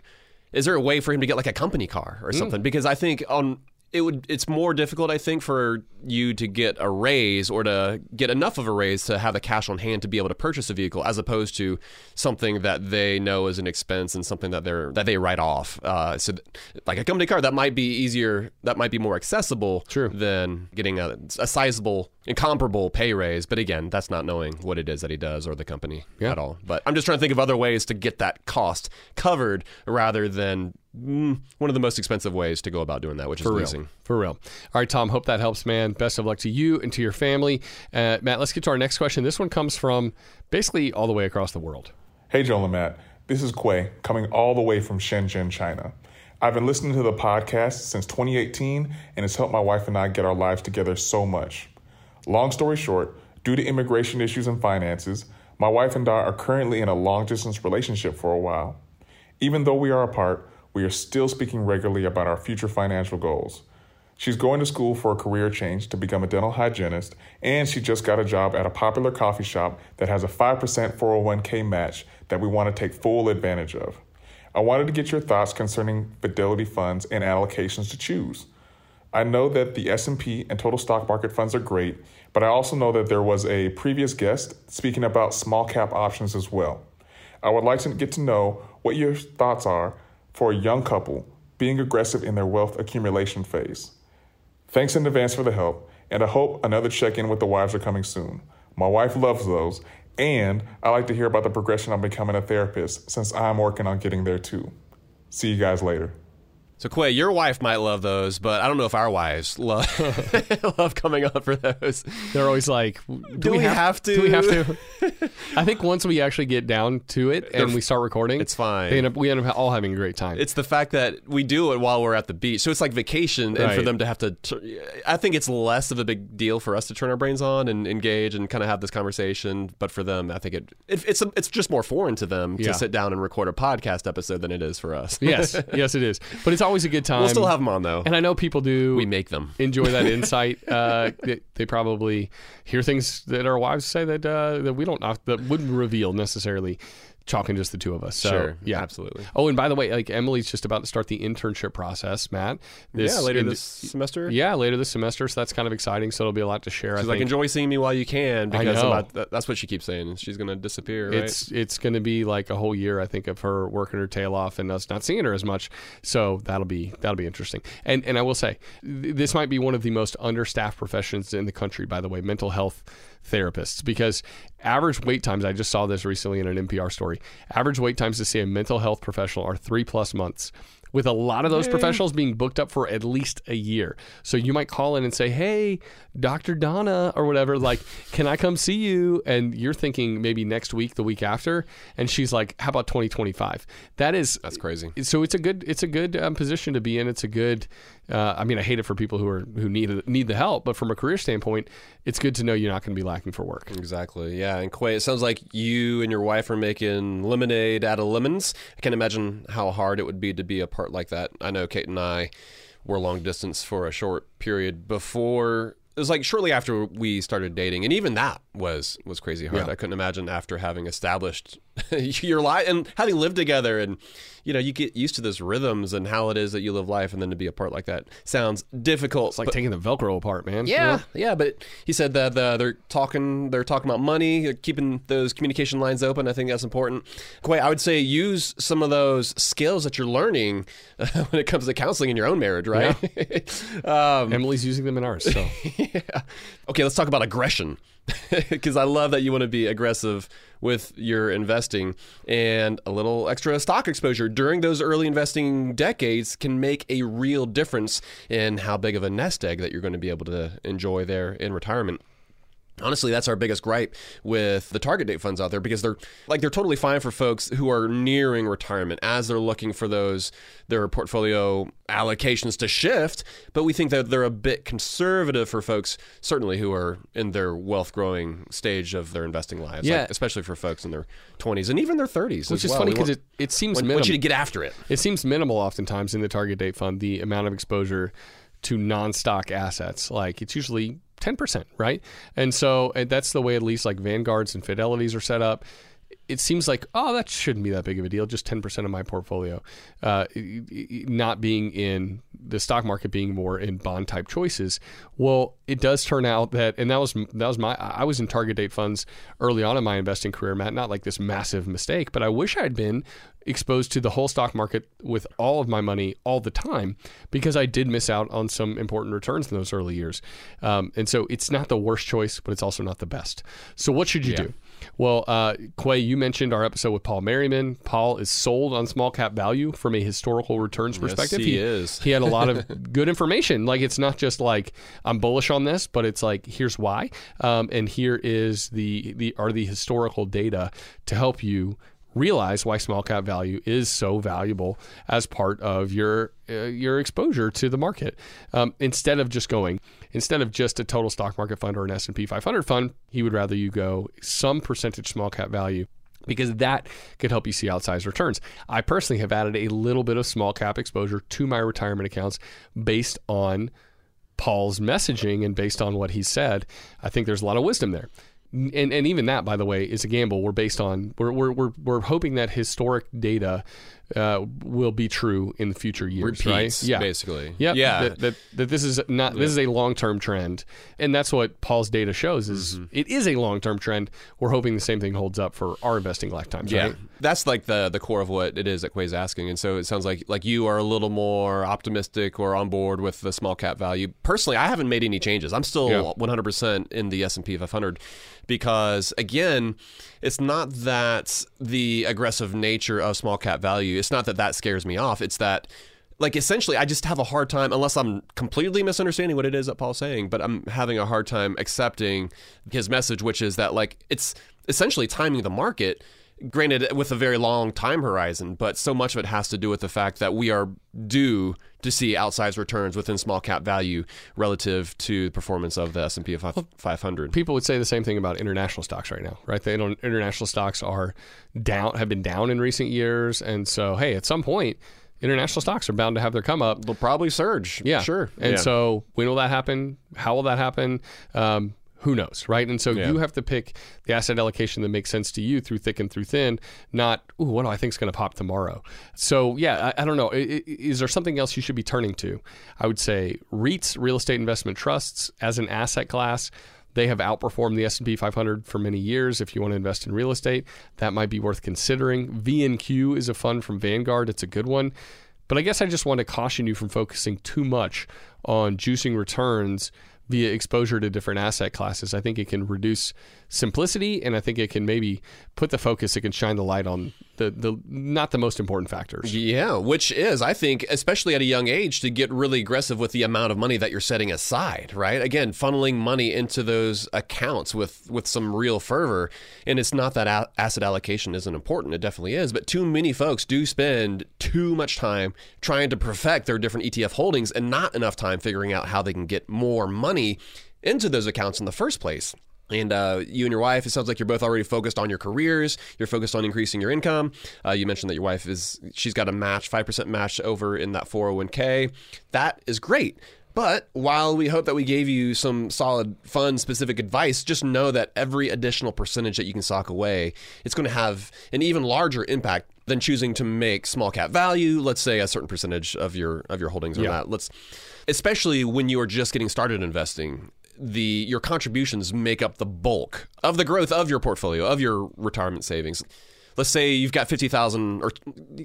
Is there a way for him to get like a company car Hmm. or something? Because i think on it would it's more difficult i think for you to get a raise or to get enough of a raise to have the cash on hand to be able to purchase a vehicle as opposed to something that they know is an expense and something that they're that they write off uh, so th- like a company car that might be easier that might be more accessible True. than getting a, a sizable and comparable pay raise but again that's not knowing what it is that he does or the company Yeah. at all but i'm just trying to think of other ways to get that cost covered rather than mm, one of the most expensive ways to go about doing that which is For real. leasing For real. All right, Tom, hope that helps, man. Best of luck to you and to your family. Uh, Matt, let's get to our next question. This one comes from basically all the way across the world. Hey, Joel and Matt. This is Quay, coming all the way from Shenzhen, China. I've been listening to the podcast since 2018, and it's helped my wife and I get our lives together so much. Long story short, due to immigration issues and finances, my wife and I are currently in a long distance relationship for a while. Even though we are apart, we are still speaking regularly about our future financial goals. She's going to school for a career change to become a dental hygienist, and she just got a job at a popular coffee shop that has a 5% 401k match that we want to take full advantage of. I wanted to get your thoughts concerning fidelity funds and allocations to choose. I know that the S&P and total stock market funds are great, but I also know that there was a previous guest speaking about small cap options as well. I would like to get to know what your thoughts are for a young couple being aggressive in their wealth accumulation phase. Thanks in advance for the help, And I hope another check in with the wives are coming soon. My wife loves those, and I like to hear about the progression of becoming a therapist since I'm working on getting there too. See you guys later. So Quay, your wife might love those, but I don't know if our wives love love coming up for those. They're always like, do, we have to? Do we have to? I think once we actually get down to it and we start recording, It's fine. End up, we end up all having a great time. It's the fact that we do it while we're at the beach, so it's like vacation, and for them to have to. I think it's less of a big deal for us to turn our brains on and engage and kind of have this conversation, but for them, I think it, it it's it's just more foreign to them Yeah. to sit down and record a podcast episode than it is for us. yes, yes, it is. But it's always a good time. we'll still have them on though. And I know people do. we make them. enjoy that insight. Uh, they, they probably hear things that our wives say that uh, that we don't that wouldn't reveal necessarily. Chalking just the two of us. So, Sure, yeah, absolutely. Oh, and by the way, like Emily's just about to start the internship process, Matt. This, yeah, later in- this semester. Yeah, later this semester. So that's kind of exciting. So it'll be a lot to share. She's I like, think. enjoy seeing me while you can because I'm know. not, that- that's what she keeps saying. She's going to disappear, right? It's it's going to be like a whole year, I think, of her working her tail off and us not seeing her as much. So that'll be that'll be interesting. And and I will say, th- this might be one of the most understaffed professions in the country. By the way, mental health therapists, because average wait times. I just saw this recently in an NPR story. Average wait times to see a mental health professional are three plus months. With a lot of those hmm. professionals being booked up for at least a year. So you might call in and say, Hey, Dr. Donna, or whatever, like, can I come see you? And you're thinking maybe next week, the week after. And she's like, How about 2025? That is, That's crazy. so it's a good, it's a good um, position to be in. It's a good, uh, I mean, I hate it for people who are, who need, need the help, but from a career standpoint, it's good to know you're not going to be lacking for work. Exactly. Yeah. And Quay, it sounds like you and your wife are making lemonade out of lemons. I can't imagine how hard it would be to be a part like that. I know Kate and I were long distance for a short period before. It was like shortly after we started dating, and even that was was crazy hard. Yeah. I couldn't imagine after having established your life and having lived together, and you know you get used to those rhythms and how it is that you live life, and then to be apart like that sounds difficult. It's like taking the Velcro apart, man. Yeah, yeah, but he said that uh, they're talking. They're talking about money, they're keeping those communication lines open. I think that's important. Quay, I would say use some of those skills that you're learning uh, when it comes to counseling in your own marriage, right? um, Emily's using them in ours. So yeah. Okay, let's talk about aggression. Because I love that you want to be aggressive with your investing and a little extra stock exposure during those early investing decades can make a real difference in how big of a nest egg that you're going to be able to enjoy there in retirement. Honestly, that's our biggest gripe with the target date funds out there because they're like they're totally fine for folks who are nearing retirement as they're looking for those their portfolio allocations to shift, but we think that they're a bit conservative for folks certainly who are in their wealth growing stage of their investing lives, Yeah. like, especially for folks in their 20s and even their 30s which is well. funny because it, it seems want, minimal. want you to get after it. It seems minimal oftentimes in the target date fund, the amount of exposure to non stock assets. Like it's usually 10%, right? And so and that's the way at least like Vanguards and Fidelities are set up. It seems like, oh, that shouldn't be that big of a deal. Just 10% of my portfolio, uh, not being in the stock market, being more in bond type choices. Well, it does turn out that, and that was that was my. I was in target date funds early on in my investing career, Matt. Not like this massive mistake, but I wish I'd been exposed to the whole stock market with all of my money all the time because I did miss out on some important returns in those early years. Um, and so it's not the worst choice, but it's also not the best. So what should you do? Well, uh, Quay, you mentioned our episode with Paul Merriman. Paul is sold on small cap value from a historical returns perspective. Yes, he is. He had a lot of good information. Like it's not just like I'm bullish on this, but it's like here's why, um, and here is the the are the historical data to help you realize why small cap value is so valuable as part of your uh, your exposure to the market. Um, instead of just going, instead of just a total stock market fund or an S and P 500 fund, he would rather you go some percentage small cap value because that could help you see outsized returns. I personally have added a little bit of small cap exposure to my retirement accounts based on Paul's messaging and based on what he said. I think there's a lot of wisdom there. And, and even that, by the way, is a gamble. We're based on we're, we're, we're, we're hoping that historic data uh, will be true in the future years, right? Repeats, basically. Yep. Yeah. That, that, that this is not this is a long term trend, and that's what Paul's data shows. Is Mm-hmm. it is a long term trend. We're hoping the same thing holds up for our investing lifetimes. Yeah, Right? that's like the the core of what it is that Quay's asking, and so it sounds like like you are a little more optimistic or on board with the small cap value. Personally, I haven't made any changes. I'm still Yeah. 100% in the S and P 500 because again, it's not that the aggressive nature of small cap value. It's not that that scares me off. It's that like essentially I just have a hard time unless I'm completely misunderstanding what it is that Paul's saying, but I'm having a hard time accepting his message which is that like it's essentially timing the market granted with a very long time horizon, but so much of it has to do with the fact that we are due to see outsized returns within small cap value relative to the performance of the S&P 500. People would say the same thing about international stocks right now, right? They don't. International stocks are down, have been down in recent years, and so hey, at some point, international stocks are bound to have their come up. They'll probably surge. Yeah, sure. And Yeah. so when will that happen? How will that happen? Um, who knows, right? And so Yeah. you have to pick the asset allocation that makes sense to you through thick and through thin, not ooh, what do I think is going to pop tomorrow? So yeah, I, I don't know. I- I- Is there something else you should be turning to? I would say REITs, real estate investment trusts, as an asset class. They have outperformed the S&P 500 for many years. If you want to invest in real estate, that might be worth considering. VNQ is a fund from Vanguard. It's a good one. But I guess I just want to caution you from focusing too much on juicing returns via exposure to different asset classes. I think it can reduce simplicity and I think it can maybe put the focus, it can shine the light on the, the not the most important factors. Yeah, which is, I think, especially at a young age, to get really aggressive with the amount of money that you're setting aside, right? Again, funneling money into those accounts with, with some real fervor. And it's not that a- asset allocation isn't important, it definitely is, but too many folks do spend too much time trying to perfect their different ETF holdings and not enough time figuring out how they can get more money into those accounts in the first place. And uh, you and your wife, it sounds like you're both already focused on your careers. You're focused on increasing your income. Uh, you mentioned that your wife is, she's got a match, 5% match over in that 401k. That is great. But while we hope that we gave you some solid fund specific advice, just know that every additional percentage that you can sock away, it's going to have an even larger impact than choosing to make small cap value, let's say a certain percentage of your of your holdings on Yeah. that. Let's especially when you are just getting started investing the your contributions make up the bulk of the growth of your portfolio of your retirement savings. Let's say you've got 50000 or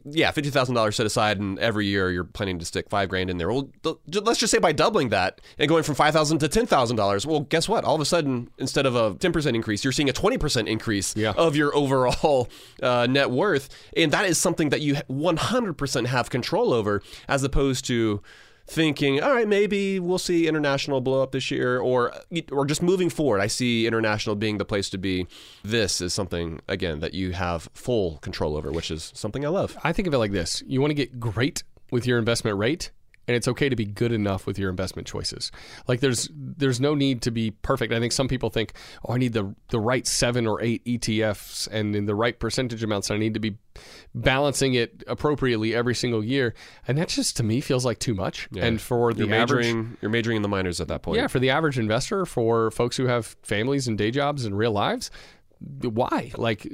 yeah $50000 set aside and every year you're planning to stick five grand in there. Well let's just say by doubling that and going from 5000 to $10000 well guess what? All of a sudden instead of a 10% increase you're seeing a 20% increase Yeah. of your overall uh, net worth. And that is something that you 100% have control over as opposed to thinking, all right, maybe we'll see international blow up this year, or or just moving forward. I see international being the place to be. This is something again that you have full control over, which is something I love. I think of it like this you want to get great with your investment rate. And it's okay to be good enough with your investment choices. Like there's there's no need to be perfect. I think some people think, oh, I need the the right seven or eight ETFs and in the right percentage amounts. I need to be balancing it appropriately every single year. And that just to me feels like too much. And for the You're average majoring, you're majoring in the minors at that point. Yeah, for the average investor, for folks who have families and day jobs and real lives, why? Like,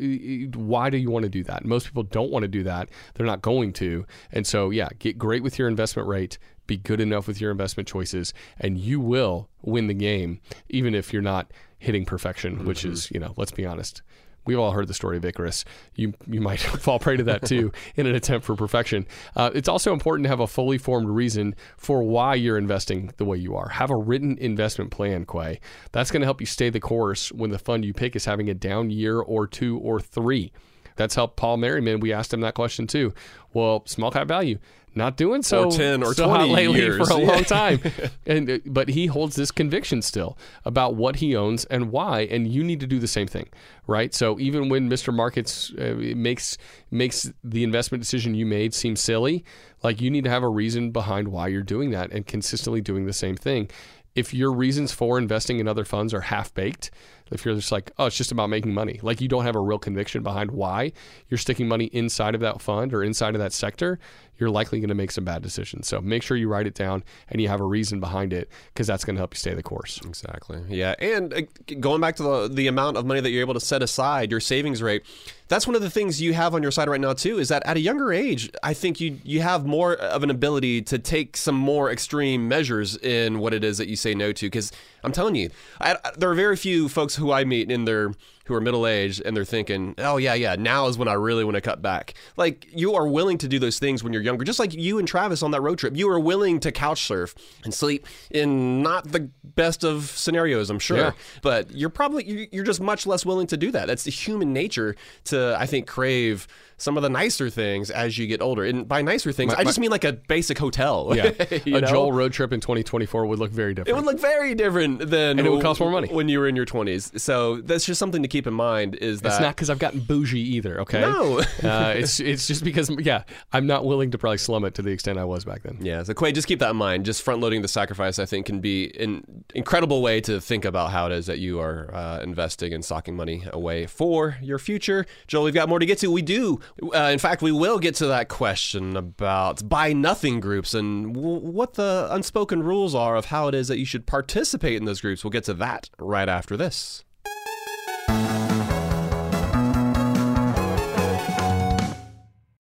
why do you want to do that? Most people don't want to do that. They're not going to. And so, yeah, get great with your investment rate, be good enough with your investment choices, and you will win the game, even if you're not hitting perfection, which mm-hmm. is, you know, let's be honest. We've all heard the story of Icarus. You you might fall prey to that too in an attempt for perfection. Uh, it's also important to have a fully formed reason for why you're investing the way you are. Have a written investment plan, Quay. That's going to help you stay the course when the fund you pick is having a down year or two or three. That's helped Paul Merriman. We asked him that question too. Well, small cap value, not doing so Or 10 or so hot 20 lately years. for a Yeah. long time. and uh, but he holds this conviction still about what he owns and why, and you need to do the same thing, right? So even when Mr. Markets uh, makes makes the investment decision you made seem silly, like you need to have a reason behind why you're doing that and consistently doing the same thing. If your reasons for investing in other funds are half baked, if you're just like, oh, it's just about making money, like you don't have a real conviction behind why you're sticking money inside of that fund or inside of that sector, you're likely going to make some bad decisions. So make sure you write it down and you have a reason behind it because that's going to help you stay the course. Exactly. Yeah. And uh, going back to the, the amount of money that you're able to set aside, your savings rate, that's one of the things you have on your side right now too is that at a younger age i think you you have more of an ability to take some more extreme measures in what it is that you say no to because i'm telling you I, there are very few folks who i meet in their who are middle aged and they're thinking, oh, yeah, yeah, now is when I really want to cut back. Like, you are willing to do those things when you're younger, just like you and Travis on that road trip. You are willing to couch surf and sleep in not the best of scenarios, I'm sure. Yeah. But you're probably, you're just much less willing to do that. That's the human nature to, I think, crave some of the nicer things as you get older. And by nicer things, my, I just mean like a basic hotel. Yeah, a know? Joel road trip in 2024 would look very different. It would look very different than and it would cost more money when you were in your 20s. So that's just something to keep in mind. Is that it's not because I've gotten bougie either. Okay, no, uh, it's it's just because yeah, I'm not willing to probably slum it to the extent I was back then. Yeah, so Quay, just keep that in mind. Just front loading the sacrifice, I think, can be an incredible way to think about how it is that you are uh, investing and stocking money away for your future. Joel, we've got more to get to. We do, uh, in fact we will get to that question about buy nothing groups and w- what the unspoken rules are of how it is that you should participate in those groups. We'll get to that right after this.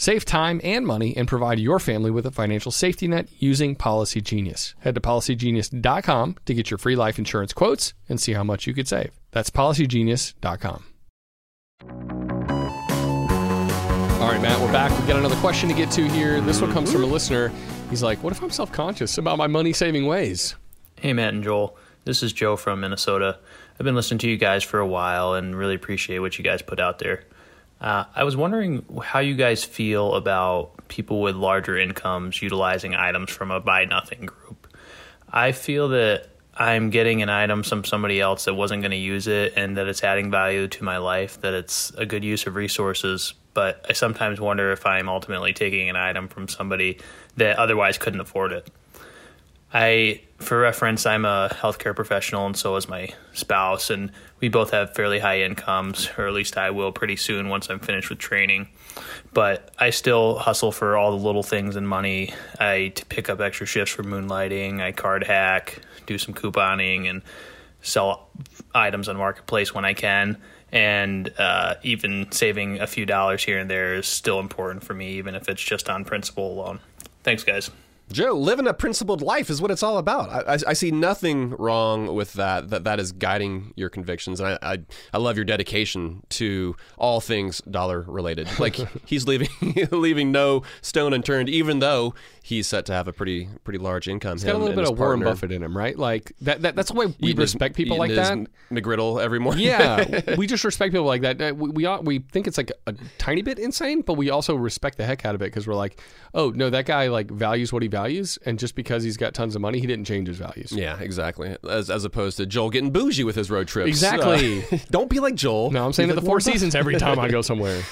Save time and money and provide your family with a financial safety net using Policy Genius. Head to policygenius.com to get your free life insurance quotes and see how much you could save. That's policygenius.com. All right, Matt, we're back. We've got another question to get to here. This one comes from a listener. He's like, What if I'm self conscious about my money saving ways? Hey, Matt and Joel. This is Joe from Minnesota. I've been listening to you guys for a while and really appreciate what you guys put out there. Uh, I was wondering how you guys feel about people with larger incomes utilizing items from a buy nothing group. I feel that I'm getting an item from somebody else that wasn't going to use it and that it's adding value to my life, that it's a good use of resources. But I sometimes wonder if I'm ultimately taking an item from somebody that otherwise couldn't afford it. I, for reference, I'm a healthcare professional, and so is my spouse, and we both have fairly high incomes, or at least I will pretty soon once I'm finished with training. But I still hustle for all the little things and money. I pick up extra shifts for moonlighting. I card hack, do some couponing, and sell items on marketplace when I can. And uh, even saving a few dollars here and there is still important for me, even if it's just on principle alone. Thanks, guys. Joe, living a principled life is what it's all about. I, I, I, see nothing wrong with that. That that is guiding your convictions, and I, I, I love your dedication to all things dollar related. Like he's leaving leaving no stone unturned, even though he's set to have a pretty pretty large income. He's got a little bit of Warren Buffett in him, right? Like that. that that's why we eating respect people like that. McGriddle every morning. yeah, we just respect people like that. We we, we think it's like a, a tiny bit insane, but we also respect the heck out of it because we're like, oh no, that guy like values what he values, and just because he's got tons of money, he didn't change his values. Yeah, exactly. As as opposed to Joel getting bougie with his road trips. Exactly. Uh, don't be like Joel. No, I'm saying at the Four Seasons every time I go somewhere.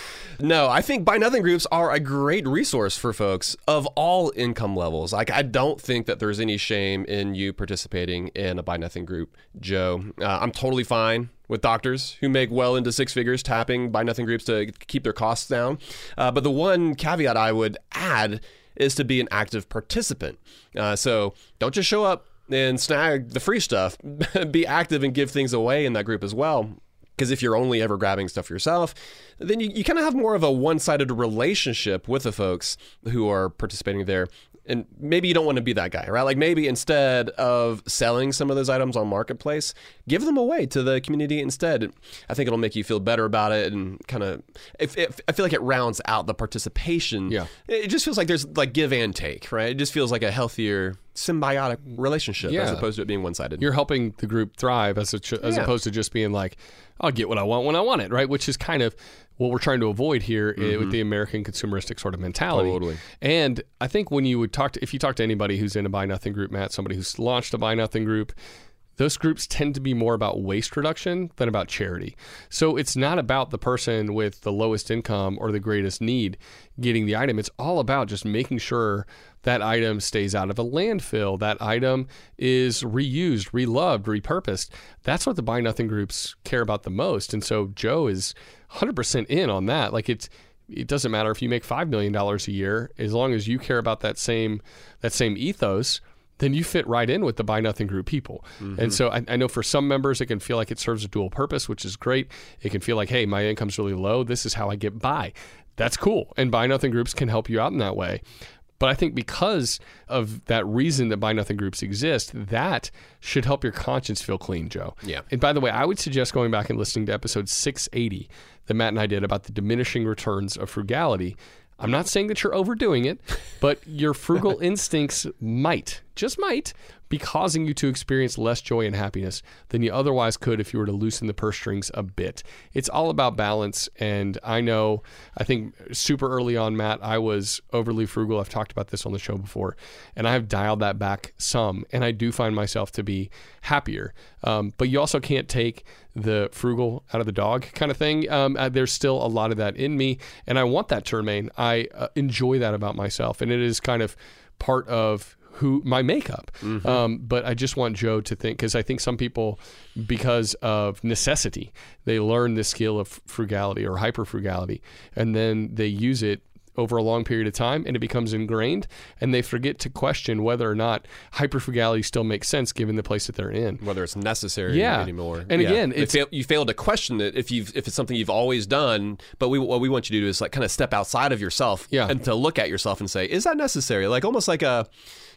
No, I think buy nothing groups are a great resource for folks of all income levels. Like, I don't think that there's any shame in you participating in a buy nothing group, Joe. Uh, I'm totally fine with doctors who make well into six figures tapping buy nothing groups to keep their costs down. Uh, but the one caveat I would add is to be an active participant. Uh, so don't just show up and snag the free stuff. be active and give things away in that group as well. Because if you're only ever grabbing stuff yourself, then you, you kind of have more of a one sided relationship with the folks who are participating there. And maybe you don't want to be that guy, right? Like maybe instead of selling some of those items on Marketplace, give them away to the community instead. I think it'll make you feel better about it and kind of, if, if, I feel like it rounds out the participation. Yeah. It just feels like there's like give and take, right? It just feels like a healthier symbiotic relationship yeah. as opposed to it being one sided. You're helping the group thrive as, a, as yeah. opposed to just being like, I'll get what I want when I want it, right? Which is kind of what we're trying to avoid here mm-hmm. with the American consumeristic sort of mentality. Totally. And I think when you would talk to, if you talk to anybody who's in a buy nothing group, Matt, somebody who's launched a buy nothing group, those groups tend to be more about waste reduction than about charity. So it's not about the person with the lowest income or the greatest need getting the item. It's all about just making sure that item stays out of a landfill, that item is reused, reloved, repurposed. That's what the buy nothing groups care about the most. And so Joe is 100% in on that. Like it's it doesn't matter if you make 5 million dollars a year as long as you care about that same that same ethos then you fit right in with the buy nothing group people. Mm-hmm. And so I, I, know for some members, it can feel like it serves a dual purpose, which is great. It can feel like, hey, my income's really low. This is how I get by. That's cool. And buy nothing groups can help you out in that way. But I think because of that reason that buy nothing groups exist, that should help your conscience feel clean, Joe. Yeah. And by the way, I would suggest going back and listening to episode 680 that Matt and I did about the diminishing returns of frugality. I'm not saying that you're overdoing it, but your frugal instincts might, just might, be causing you to experience less joy and happiness than you otherwise could if you were to loosen the purse strings a bit. It's all about balance. And I know, I think super early on, Matt, I was overly frugal. I've talked about this on the show before, and I have dialed that back some. And I do find myself to be happier. Um, but you also can't take the frugal out of the dog kind of thing. Um, uh, there's still a lot of that in me, and I want that to remain. I uh, enjoy that about myself, and it is kind of part of who my makeup. Mm-hmm. Um, but I just want Joe to think because I think some people, because of necessity, they learn the skill of frugality or hyper frugality, and then they use it over a long period of time and it becomes ingrained and they forget to question whether or not hyperfrugality still makes sense given the place that they're in whether it's necessary yeah. anymore and yeah. again fail, you fail to question it if you've if it's something you've always done but we, what we want you to do is like kind of step outside of yourself yeah. and to look at yourself and say is that necessary like almost like a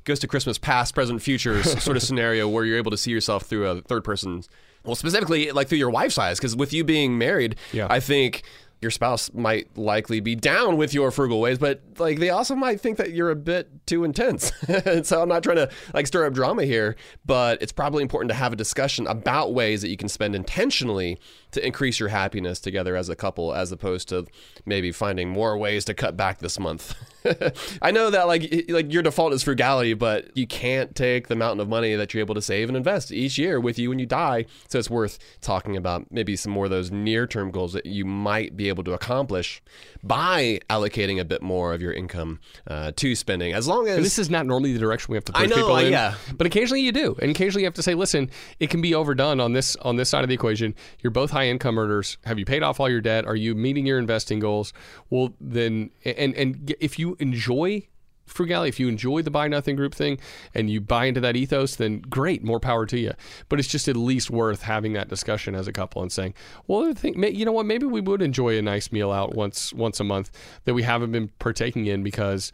Ghost to Christmas past, present, futures sort of scenario where you're able to see yourself through a third person. Well, specifically like through your wife's eyes, because with you being married, yeah. I think your spouse might likely be down with your frugal ways, but like they also might think that you're a bit too intense. and so I'm not trying to like stir up drama here, but it's probably important to have a discussion about ways that you can spend intentionally to increase your happiness together as a couple as opposed to maybe finding more ways to cut back this month. I know that like like your default is frugality, but you can't take the mountain of money that you're able to save and invest each year with you when you die. So it's worth talking about maybe some more of those near-term goals that you might be able to accomplish by allocating a bit more of your income uh, to spending. As long as And this is not normally the direction we have to push I know, people in. yeah. But occasionally you do. And occasionally you have to say, listen, it can be overdone on this on this side of the equation. You're both high income earners. Have you paid off all your debt? Are you meeting your investing goals? Well then and and if you enjoy frugality, if you enjoy the buy nothing group thing and you buy into that ethos, then great, more power to you. But it's just at least worth having that discussion as a couple and saying, well, I think, you know what, maybe we would enjoy a nice meal out once once a month that we haven't been partaking in because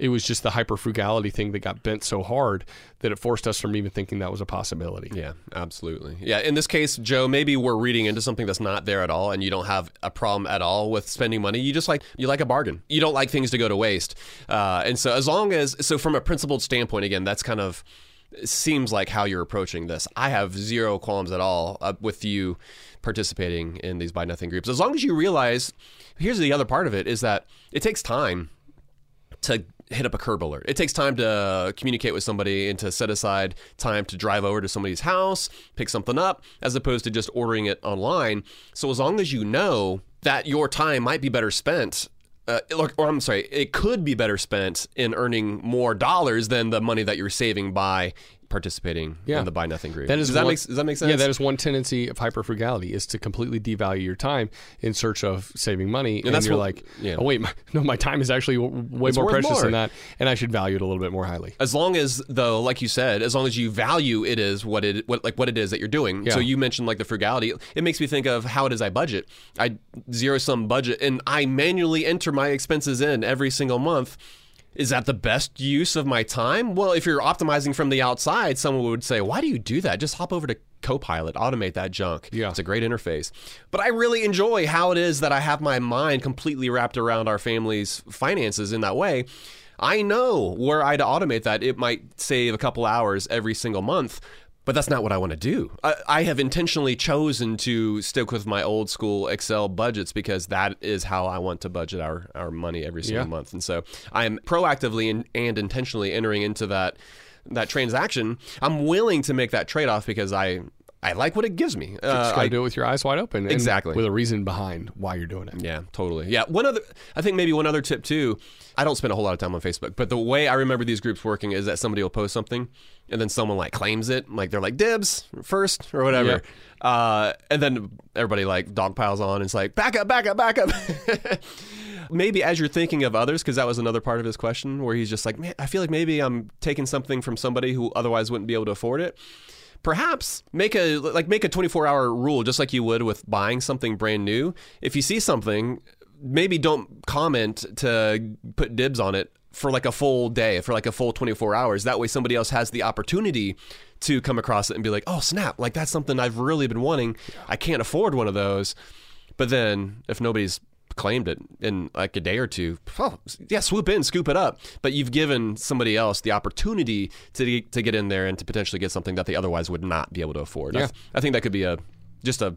it was just the hyper frugality thing that got bent so hard that it forced us from even thinking that was a possibility. Yeah, absolutely. Yeah, in this case, Joe, maybe we're reading into something that's not there at all, and you don't have a problem at all with spending money. You just like you like a bargain. You don't like things to go to waste, uh, and so as long as so from a principled standpoint, again, that's kind of seems like how you're approaching this. I have zero qualms at all uh, with you participating in these buy nothing groups, as long as you realize. Here's the other part of it: is that it takes time to hit up a curb alert. It takes time to communicate with somebody and to set aside time to drive over to somebody's house, pick something up, as opposed to just ordering it online. So as long as you know that your time might be better spent. Uh, or, or I'm sorry, it could be better spent in earning more dollars than the money that you're saving by participating Yeah. in the buy nothing group. That is does that make does that make sense? Yeah, that is one tendency of hyper frugality is to completely devalue your time in search of saving money, and, that's you're what- like, yeah. oh wait, my, no, my time is actually way It's more precious more. than that, and I should value it a little bit more highly. as long as though like you said as long as you value it is what it what like what it is that you're doing Yeah. so you mentioned like the frugality it makes me think of how it is i budget i zero sum budget and i manually enter my expenses in every single month is that the best use of my time well if you're optimizing from the outside someone would say why do you do that just hop over to Copilot, automate that junk. Yeah. It's a great interface. But I really enjoy how it is that I have my mind completely wrapped around our family's finances in that way. I know were I to automate that, it might save a couple hours every single month. But that's not what I want to do. I, I have intentionally chosen to stick with my old school Excel budgets because that is how I want to budget our, our money every single Yeah. month. And so I am proactively and, and intentionally entering into that that transaction. I'm willing to make that trade off because I I like what it gives me. Just Uh, gotta I- do it with your eyes wide open, Exactly. with a reason behind why you're doing it. yeah, totally. Yeah. One other, I think maybe one other tip too. I don't spend a whole lot of time on Facebook, but the way I remember these groups working is that somebody will post something and then someone like claims it, like they're like dibs first or whatever. Uh, and then everybody like dog piles on and it's like, back up, back up, back up. maybe as you're thinking of others, because that was another part of his question where he's just like, man, I feel like maybe I'm taking something from somebody who otherwise wouldn't be able to afford it perhaps make a like make a 24 hour rule just like you would with buying something brand new. If you see something maybe don't comment to put dibs on it for like a full day for like a full 24 hours. That way somebody else has the opportunity to come across it and be like oh snap like that's something i've really been wanting. I can't afford one of those. But then if nobody's claimed it in like a day or two, oh, yeah, swoop in, scoop it up. But you've given somebody else the opportunity to to get in there and to potentially get something that they otherwise would not be able to afford. I, Yeah. I think that could be a just a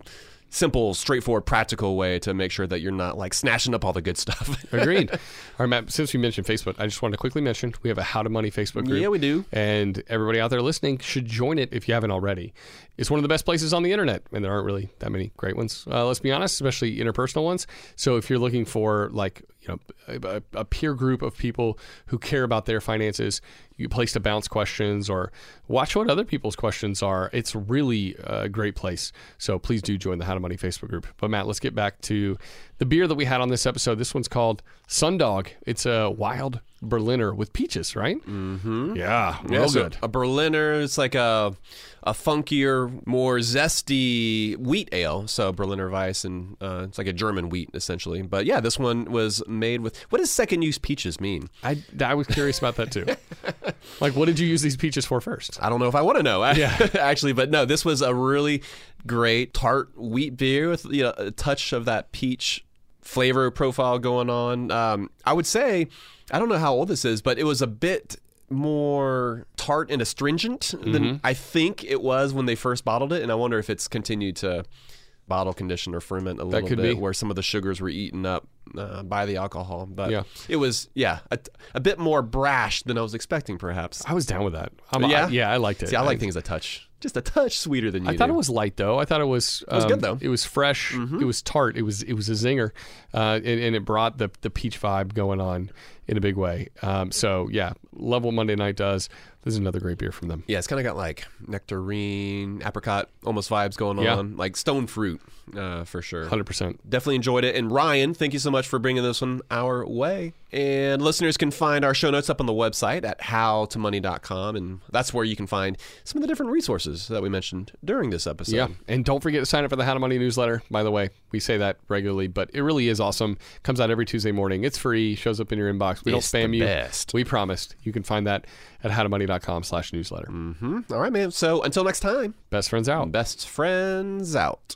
simple, straightforward, practical way to make sure that you're not like snatching up all the good stuff. Agreed. All right, Matt, since we mentioned Facebook, I just wanted to quickly mention we have a How to Money Facebook group. Yeah, we do. And everybody out there listening should join it if you haven't already. It's one of the best places on the internet, and there aren't really that many great ones, uh, let's be honest, especially interpersonal ones. So if you're looking for like, you know, a, a peer group of people who care about their finances, you place to bounce questions or watch what other people's questions are. It's really a great place. So please do join the How to Money Facebook group. But Matt, let's get back to the beer that we had on this episode. This one's called Sundog. It's a wild Berliner with peaches, right? Mm-hmm. Yeah, real Yeah, so good. A Berliner, it's like a a funkier, more zesty wheat ale. So Berliner Weisse, and uh, it's like a German wheat essentially. But yeah, this one was made with what does second use peaches mean? I, I was curious about that too. like, what did you use these peaches for first? I don't know if I want to know. Yeah. actually, but no, this was a really great tart wheat beer with you know, a touch of that peach flavor profile going on. Um, I would say, I don't know how old this is, but it was a bit more tart and astringent than Mm-hmm. I think it was when they first bottled it, and I wonder if it's continued to bottle condition or ferment a little could bit, be. where some of the sugars were eaten up uh, by the alcohol. But Yeah. it was, yeah, a, a bit more brash than I was expecting, perhaps. I was down with that. I'm, Yeah? I, yeah, I liked it. See, I like things a touch, just a touch sweeter than you. I thought do. it was light though. I thought it was. It was um, good, though. Mm-hmm. It was fresh. It was tart. It was it was a zinger, uh, and, and it brought the the peach vibe going on in a big way. Um, so yeah, love what Monday Night does. This is another great beer from them. Yeah, it's kind of got like nectarine, apricot, almost vibes going Yeah. on, like stone fruit uh, for sure. Hundred percent. Definitely enjoyed it. And Ryan, thank you so much for bringing this one our way. And listeners can find our show notes up on the website at howtomoney.com. And that's where you can find some of the different resources that we mentioned during this episode. Yeah, and don't forget to sign up for the How to Money newsletter. By the way, we say that regularly, but it really is awesome. Comes out every Tuesday morning. It's free. Shows up in your inbox. We It's don't spam the you. best. We promised. You can find that at howtomoney.com slash newsletter. Mm-hmm. All right, man. So until next time, Best friends out. best friends out.